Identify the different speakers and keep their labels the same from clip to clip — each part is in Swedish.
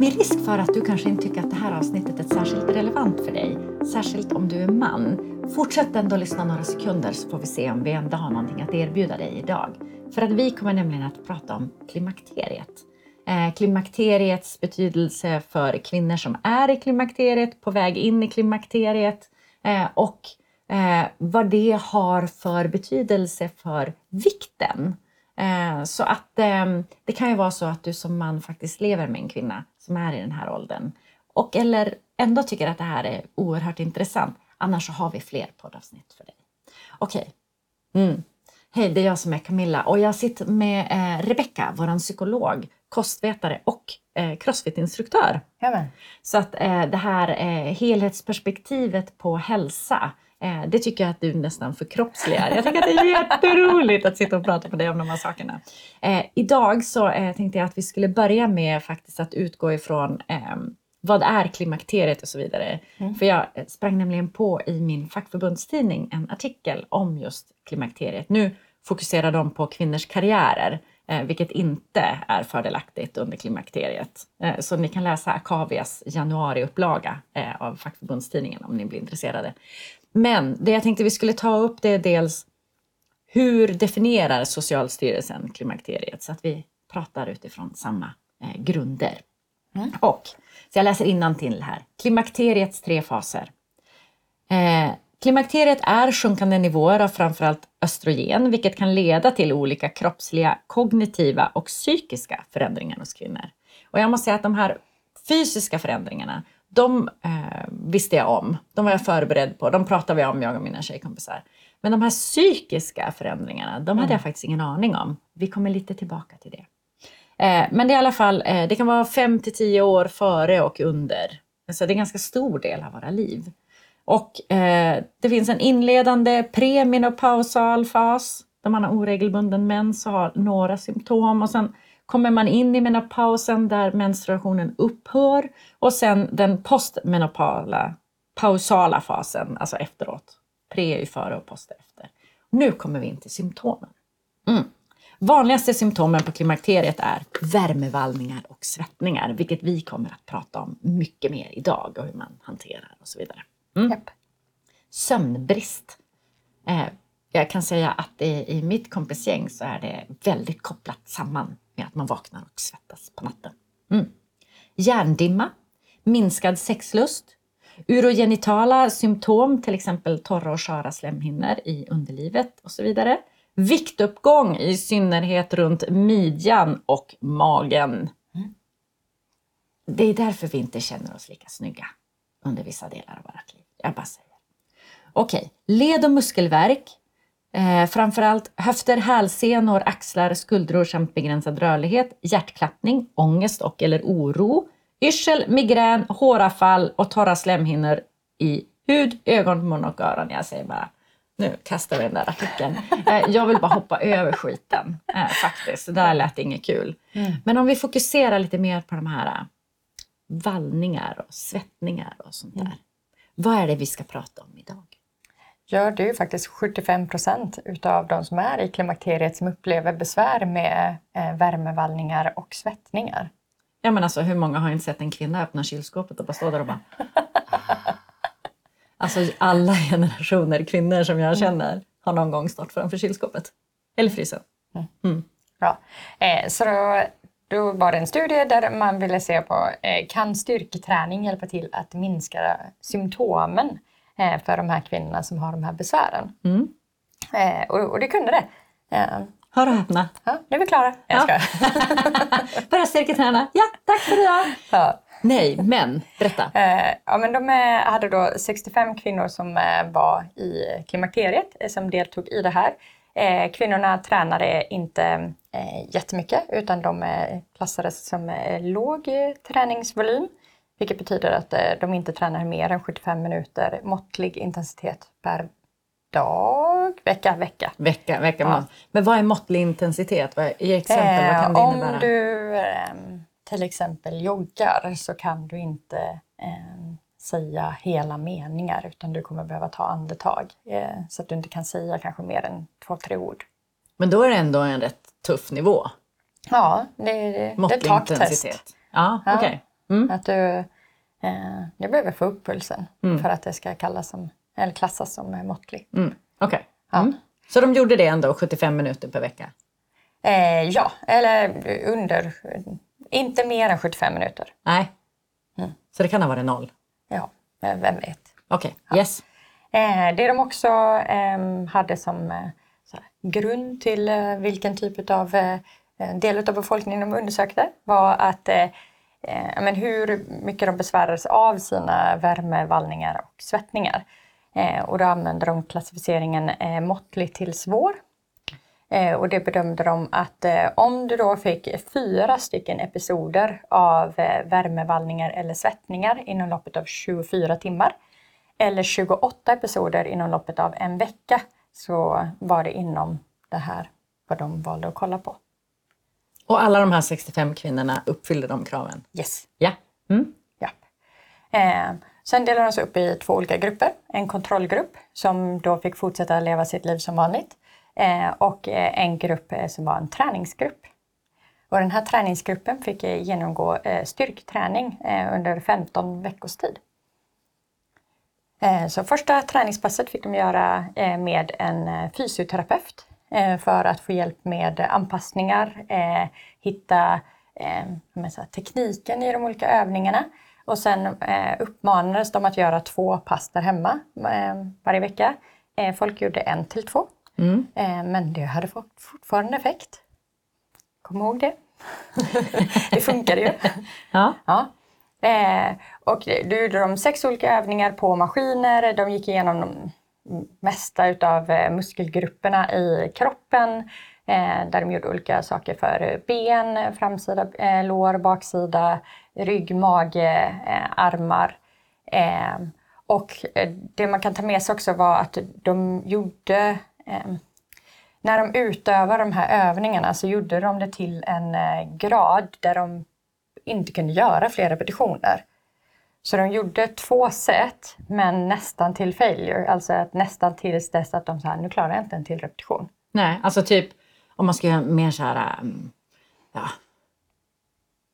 Speaker 1: Med risk för att du kanske inte tycker att det här avsnittet är särskilt relevant för dig, särskilt om du är man, fortsätt ändå lyssna några sekunder så får vi se om vi ändå har någonting att erbjuda dig idag. För att vi kommer nämligen att prata om klimakteriet. Eh, klimakteriets betydelse för kvinnor som är i klimakteriet, på väg in i klimakteriet eh, och eh, vad det har för betydelse för vikten. Så att det kan ju vara så att du som man faktiskt lever med en kvinna som är i den här åldern och eller ändå tycker att det här är oerhört intressant. Annars så har vi fler poddavsnitt för dig. Okej. Okay. Mm. Hej, det är jag som är Camilla och jag sitter med eh, Rebecka, vår psykolog, kostvetare och eh, crossfit-instruktör. Så att eh, det här eh, helhetsperspektivet på hälsa det tycker jag att du nästan förkroppsligar. Jag tycker att det är jätteroligt att sitta och prata med dig om de här sakerna. Eh, idag så eh, tänkte jag att vi skulle börja med faktiskt att utgå ifrån eh, vad är klimakteriet och så vidare. Mm. För jag sprang nämligen på i min fackförbundstidning en artikel om just klimakteriet. Nu fokuserar de på kvinnors karriärer, eh, vilket inte är fördelaktigt under klimakteriet. Eh, så ni kan läsa Akavias januariupplaga eh, av fackförbundstidningen om ni blir intresserade. Men det jag tänkte vi skulle ta upp det är dels hur definierar Socialstyrelsen klimakteriet så att vi pratar utifrån samma eh, grunder. Mm. Och, så jag läser till här. Klimakteriets tre faser. Klimakteriet är sjunkande nivåer av framförallt östrogen, vilket kan leda till olika kroppsliga, kognitiva och psykiska förändringar hos kvinnor. Och jag måste säga att de här fysiska förändringarna, de eh, visste jag om. De var jag förberedd på. De pratade vi om, jag och mina tjejkompisar. Men de här psykiska förändringarna, de hade mm. jag faktiskt ingen aning om. Vi kommer lite tillbaka till det. Eh, men det är i alla fall, eh, det kan vara 5 till 10 år före och under. Så det är en ganska stor del av våra liv. Och eh, det finns en inledande premenopausal fas där man har oregelbunden mens och har några symptom. Och sen kommer man in i menopausen där menstruationen upphör och sen den postmenopala pausala fasen, alltså efteråt. Pre är ju före och post är efter. Nu kommer vi in till symptomen. Mm. Vanligaste symptomen på klimakteriet är värmevallningar och svettningar, vilket vi kommer att prata om mycket mer idag och hur man hanterar och så vidare. Mm. Yep. Sömnbrist. Eh, jag kan säga att det, i mitt kompisgäng så är det väldigt kopplat samman med att man vaknar och svettas på natten. Mm. Hjärndimma, minskad sexlust, urogenitala symptom, till exempel torra och sköra slemhinnor i underlivet och så vidare. Viktuppgång, i synnerhet runt midjan och magen. Mm. Det är därför vi inte känner oss lika snygga under vissa delar av vårt liv. Jag bara säger. Okej, okay. led och muskelvärk, Eh, framförallt höfter, hälsenor, axlar, skuldror samt begränsad rörlighet, hjärtklappning, ångest och eller oro, yrsel, migrän, håravfall och torra slemhinnor i hud, ögon, mun och öron. Jag säger bara, nu kastar vi den där artikeln. Eh, jag vill bara hoppa över skiten eh, faktiskt. Det där lät inget kul. Mm. Men om vi fokuserar lite mer på de här eh, vallningar och svettningar och sånt där. Mm. Vad är det vi ska prata om idag?
Speaker 2: Ja, det är ju faktiskt 75 procent utav de som är i klimakteriet som upplever besvär med eh, värmevallningar och svettningar.
Speaker 1: Ja, men alltså hur många har inte sett en kvinna öppna kylskåpet och bara stå där och bara... alltså alla generationer kvinnor som jag mm. känner har någon gång stått framför kylskåpet. Eller frysen. Mm.
Speaker 2: Mm. Ja. Eh, så då, då var det en studie där man ville se på eh, kan styrketräning hjälpa till att minska symptomen Eh, för de här kvinnorna som har de här besvären. Mm. Eh, och, och, det kunde det.
Speaker 1: Hör och häpna.
Speaker 2: Ja, nu är vi klara.
Speaker 1: Jag ja. Börja styrketräna. Ja, tack för idag. Ja. Nej, men berätta.
Speaker 2: ja, men de hade då 65 kvinnor som var i klimakteriet som deltog i det här. Kvinnorna tränade inte jättemycket utan de klassades som låg träningsvolym. Vilket betyder att eh, de inte tränar mer än 75 minuter måttlig intensitet per dag, vecka, vecka.
Speaker 1: Vecka, vecka. Ja. Men vad är måttlig intensitet? Ge exempel, eh, vad kan det
Speaker 2: om innebära? Om du eh, till exempel joggar så kan du inte eh, säga hela meningar utan du kommer behöva ta andetag. Eh, så att du inte kan säga kanske mer än två, tre ord.
Speaker 1: Men då är det ändå en rätt tuff nivå?
Speaker 2: Ja, det, det, det är taktest.
Speaker 1: Ja, okej. Okay.
Speaker 2: Mm. Att du, eh, du behöver få upp pulsen
Speaker 1: Mm.
Speaker 2: för att det ska kallas som, eller klassas som eh, måttlig.
Speaker 1: Mm. Okej.
Speaker 2: Ja.
Speaker 1: Mm. Så de gjorde det ändå 75 minuter per vecka?
Speaker 2: Eh, ja, eller under, inte mer än 75 minuter.
Speaker 1: Nej.
Speaker 2: Mm.
Speaker 1: Så det kan ha varit noll?
Speaker 2: Ja, eh, vem vet.
Speaker 1: Okej, yes.
Speaker 2: Eh, det de också eh, hade som eh, grund till eh, vilken typ av del av befolkningen de undersökte var att men hur mycket de besvärades av sina värmevallningar och svettningar. Och då använde de klassificeringen måttlig till svår. Eh, och det bedömde de att eh, om du då fick fyra stycken episoder av eh, värmevallningar eller svettningar inom loppet av 24 timmar eller 28 episoder inom loppet av en vecka så var det inom det här vad de valde att kolla på.
Speaker 1: Och alla de här 65 kvinnorna uppfyllde de kraven?
Speaker 2: Yes.
Speaker 1: Ja. Mm.
Speaker 2: Ja. Eh, sen delade de upp i två olika grupper. En kontrollgrupp som då fick fortsätta leva sitt liv som vanligt Eh, och eh, en grupp eh, som var en träningsgrupp. Och den här träningsgruppen fick genomgå styrketräning under 15 veckors tid. Så första träningspasset fick de göra med en fysioterapeut för att få hjälp med anpassningar, hitta tekniken i de olika övningarna. Och sen uppmanades de att göra två pass där hemma varje vecka. Folk gjorde en till två,
Speaker 1: Mm.
Speaker 2: eh, men det hade fortfarande effekt. Kom ihåg det. det funkade ju.
Speaker 1: Ja.
Speaker 2: Ja. Eh, och då gjorde de sex olika övningar på maskiner. De gick igenom de mesta utav eh, muskelgrupperna i kroppen. Där de gjorde olika saker för ben, framsida lår, baksida, rygg, mage, armar. Och det man kan ta med sig också var att de gjorde när de utövade de här övningarna så gjorde de det till en eh, grad där de inte kunde göra fler repetitioner. Så de gjorde två set, men nästan till failure. Alltså att nästan tills dess att de sa, nu klarar jag inte en till repetition.
Speaker 1: Nej, alltså typ om man ska göra mer så här... um, Ja.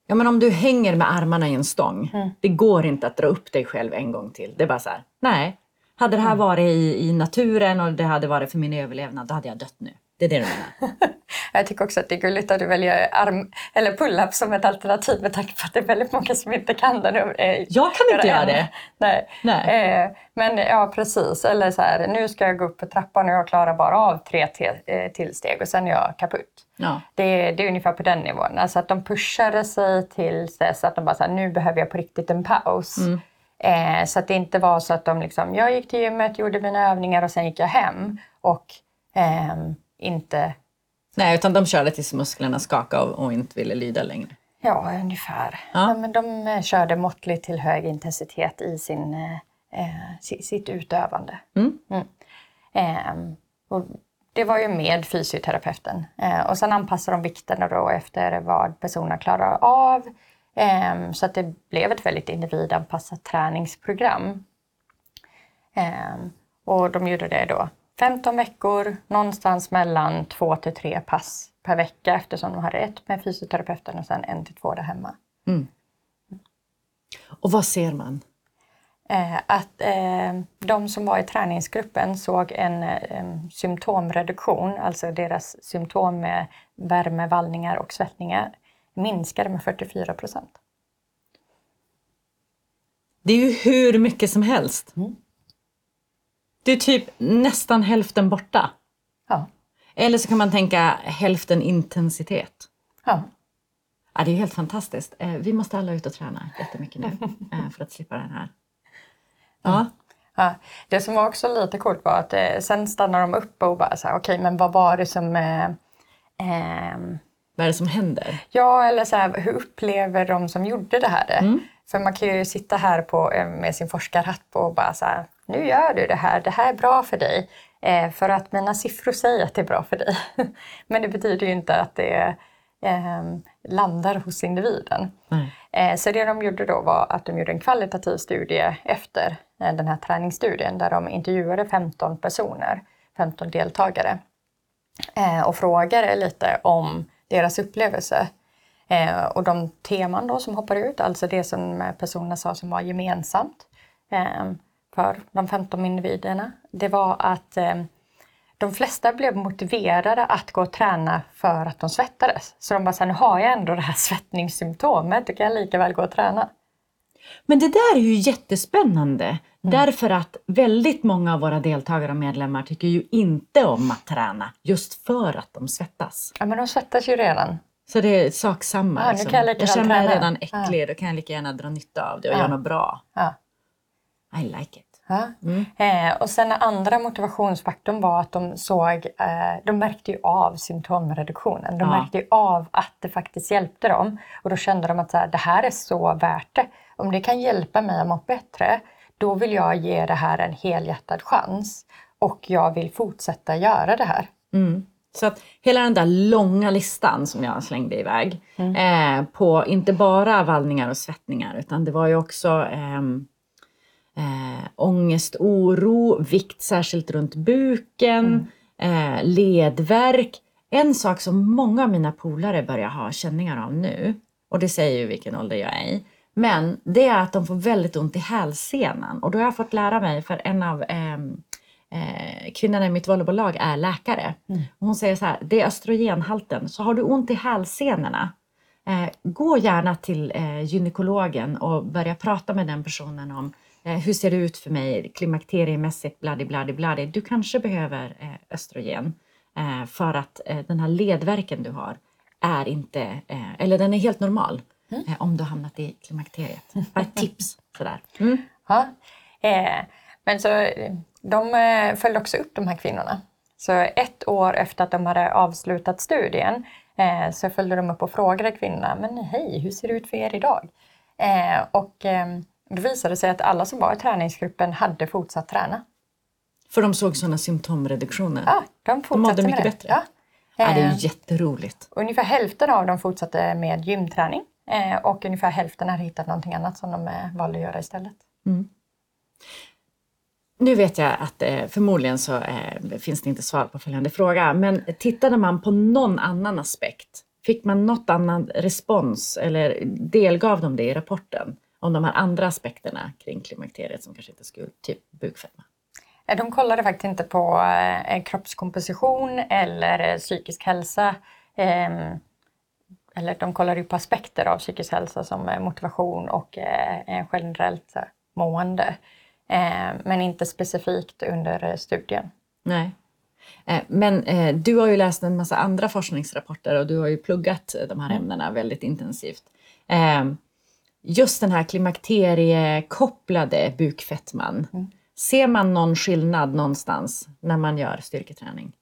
Speaker 1: ja, men om du hänger med armarna i en stång.
Speaker 2: Mm.
Speaker 1: Det går inte att dra upp dig själv en gång till. Det är bara så här, nej. Hade det här
Speaker 2: Mm.
Speaker 1: varit i, i naturen och det hade varit för min överlevnad, då hade jag dött nu. Det är det du menar?
Speaker 2: Jag tycker också att det är gulligt att du väljer arm eller pull-up som ett alternativ med tanke på att det är väldigt många som inte kan det nu. Eh,
Speaker 1: Jag kan inte göra det.
Speaker 2: Nej.
Speaker 1: Nej.
Speaker 2: Eh, men ja, precis. Eller så här, nu ska jag gå upp för trappan och jag klarar bara av tre te- eh, till steg och sen är jag kaputt.
Speaker 1: Ja.
Speaker 2: Det, det är ungefär på den nivån. Alltså att de pushade sig till dess att de bara så här, nu behöver jag på riktigt en paus.
Speaker 1: Mm.
Speaker 2: Eh, så att det inte var så att de liksom, jag gick till gymmet, gjorde mina övningar och sen gick jag hem. Och ehm, inte,
Speaker 1: Nej, utan de körde tills musklerna skakade och, och inte ville lyda längre.
Speaker 2: ja ungefär.
Speaker 1: Ja.
Speaker 2: Ja. men de eh, körde måttligt till hög intensitet i sin, eh, eh, si- sitt utövande.
Speaker 1: Mm.
Speaker 2: Ehm, och det var ju med fysioterapeuten. Eh, och sen anpassade de vikterna då efter vad personerna klarar av. Ehm, så att det blev ett väldigt individanpassat träningsprogram. Ehm, och de gjorde det då 15 veckor, någonstans mellan två till tre pass per vecka eftersom de hade ett med fysioterapeuten och sen en till två där hemma.
Speaker 1: Och vad ser man?
Speaker 2: Eh, att de som var i träningsgruppen såg en eh, symptomreduktion, alltså deras symptom med värme, vallningar och svettningar minskade med 44 procent.
Speaker 1: Det är ju hur mycket som helst.
Speaker 2: Mm.
Speaker 1: Det är typ nästan hälften borta.
Speaker 2: Ja.
Speaker 1: Eller så kan man tänka hälften intensitet.
Speaker 2: ja.
Speaker 1: Ja, det är helt fantastiskt. Eh, Vi måste alla ut och träna jättemycket nu eh, för att slippa den här. Ja,
Speaker 2: Ja, det som var också lite coolt var att eh, sen stannade de upp och bara så här, okej men vad var det som... Eh, ehm,
Speaker 1: vad är det som händer?
Speaker 2: ja, eller så här, hur upplever de som gjorde det här det? För man kan ju sitta här på, eh, med sin forskarhatt på och bara så här, nu gör du det här, det här är bra för dig. Eh, för att mina siffror säger att det är bra för dig. men det betyder ju inte att det eh, landar hos individen.
Speaker 1: Nej.
Speaker 2: Eh, Så det de gjorde då var att de gjorde en kvalitativ studie efter eh, den här träningsstudien där de intervjuade 15 personer, 15 deltagare eh, och frågade lite om deras upplevelse. Eh, och de teman då som hoppar ut, alltså det som personerna sa som var gemensamt eh, för de 15 individerna, det var att eh, de flesta blev motiverade att gå och träna för att de svettades. Så de bara, så här, nu har jag ändå det här svettningssymptomet, då kan jag lika väl gå och träna.
Speaker 1: Men det där är ju jättespännande. Mm. Därför att väldigt många av våra deltagare och medlemmar tycker ju inte om att träna just för att de svettas.
Speaker 2: Ja, men de svettas ju redan.
Speaker 1: Så det är sak samma.
Speaker 2: Ja,
Speaker 1: liksom.
Speaker 2: jag,
Speaker 1: jag känner mig redan äcklig, ja. då kan jag lika gärna dra nytta av det och
Speaker 2: ja.
Speaker 1: göra något bra.
Speaker 2: Ja.
Speaker 1: I like it.
Speaker 2: Ja. Mm. Eh, och sen andra motivationsfaktorn var att de såg, eh, de märkte ju av symptomreduktionen. De
Speaker 1: Ja.
Speaker 2: märkte ju av att det faktiskt hjälpte dem. Och då kände de att så här, det här är så värt det. Om det kan hjälpa mig att må bättre, då vill jag ge det här en helhjärtad chans. Och jag vill fortsätta göra det här.
Speaker 1: Mm. Så att hela den där långa listan som jag slängde iväg eh, på inte bara vallningar och svettningar utan det var ju också ehm, eh, ångest, oro, vikt särskilt runt buken, eh, ledvärk. En sak som många av mina polare börjar ha känningar av nu, och det säger ju vilken ålder jag är i, men det är att de får väldigt ont i hälsenan. Och då har jag fått lära mig, för en av ehm, eh, kvinnorna i mitt volleybolllag är läkare. Och hon säger så här, det är östrogenhalten, så har du ont i hälsenorna, eh, gå gärna till eh, gynekologen och börja prata med den personen om eh, hur ser det ut för mig klimakteriemässigt, bladi bladi bladi. Du kanske behöver eh, östrogen eh, för att eh, den här ledvärken du har är inte, eh, eller den är helt normal eh, om du hamnat i klimakteriet. Bara ett tips sådär. Mm.
Speaker 2: Ja. Eh, men så eh, de eh, följde också upp de här kvinnorna. Så ett år efter att de hade avslutat studien eh, så följde de upp och frågade kvinnorna, men hej, hur ser det ut för er idag? Eh, och eh, det visade sig att alla som var i träningsgruppen hade fortsatt träna.
Speaker 1: För de såg sådana symptomreduktioner.
Speaker 2: Ja, de fortsatte
Speaker 1: mådde
Speaker 2: med
Speaker 1: mycket
Speaker 2: det.
Speaker 1: bättre.
Speaker 2: Ja.
Speaker 1: Ja, det är
Speaker 2: Eh,
Speaker 1: ju jätteroligt.
Speaker 2: Ungefär hälften av dem fortsatte med gymträning eh, och ungefär hälften hade hittat någonting annat som de eh, valde att göra istället.
Speaker 1: Nu vet jag att eh, förmodligen så eh, finns det inte svar på följande fråga, men tittade man på någon annan aspekt? Fick man något annan respons eller delgav de det i rapporten? Om de här andra aspekterna kring klimakteriet som kanske inte skulle, typ bukfetma?
Speaker 2: Eh, De kollade faktiskt inte på eh, kroppskomposition eller psykisk hälsa. Eller de kollade ju på aspekter av psykisk hälsa som eh, motivation och eh, eh, generellt här, mående. Eh, men inte specifikt under eh, studien.
Speaker 1: Nej. Eh, Men eh, du har ju läst en massa andra forskningsrapporter och du har ju pluggat eh, de här ämnena väldigt intensivt. Eh, Just den här klimakteriekopplade bukfettman. Ser man någon skillnad någonstans när man gör styrketräning?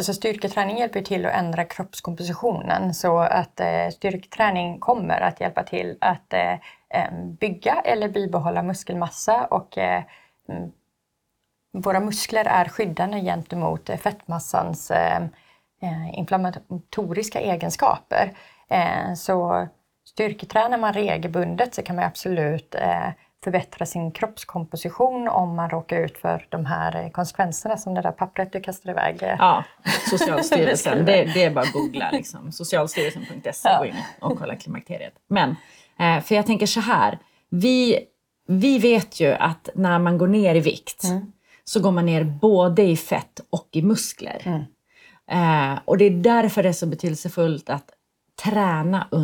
Speaker 2: Alltså styrketräning hjälper till att ändra kroppskompositionen så att eh, styrketräning kommer att hjälpa till att eh, bygga eller bibehålla muskelmassa och eh, våra muskler är skyddande gentemot eh, fettmassans eh, eh, inflammatoriska egenskaper. Eh, så styrketränar man regelbundet så kan man absolut eh, förbättra sin kroppskomposition om man råkar ut för de här eh, konsekvenserna som det där pappret du kastade iväg. eh,
Speaker 1: Ja, Socialstyrelsen. det, det är bara att googla. Liksom. Socialstyrelsen.se,
Speaker 2: Ja.
Speaker 1: gå in och kolla klimakteriet. Men, eh, för jag tänker så här. Vi, vi vet ju att när man går ner i vikt så går man ner både i fett och i muskler. Eh, och det är därför det är så betydelsefullt att träna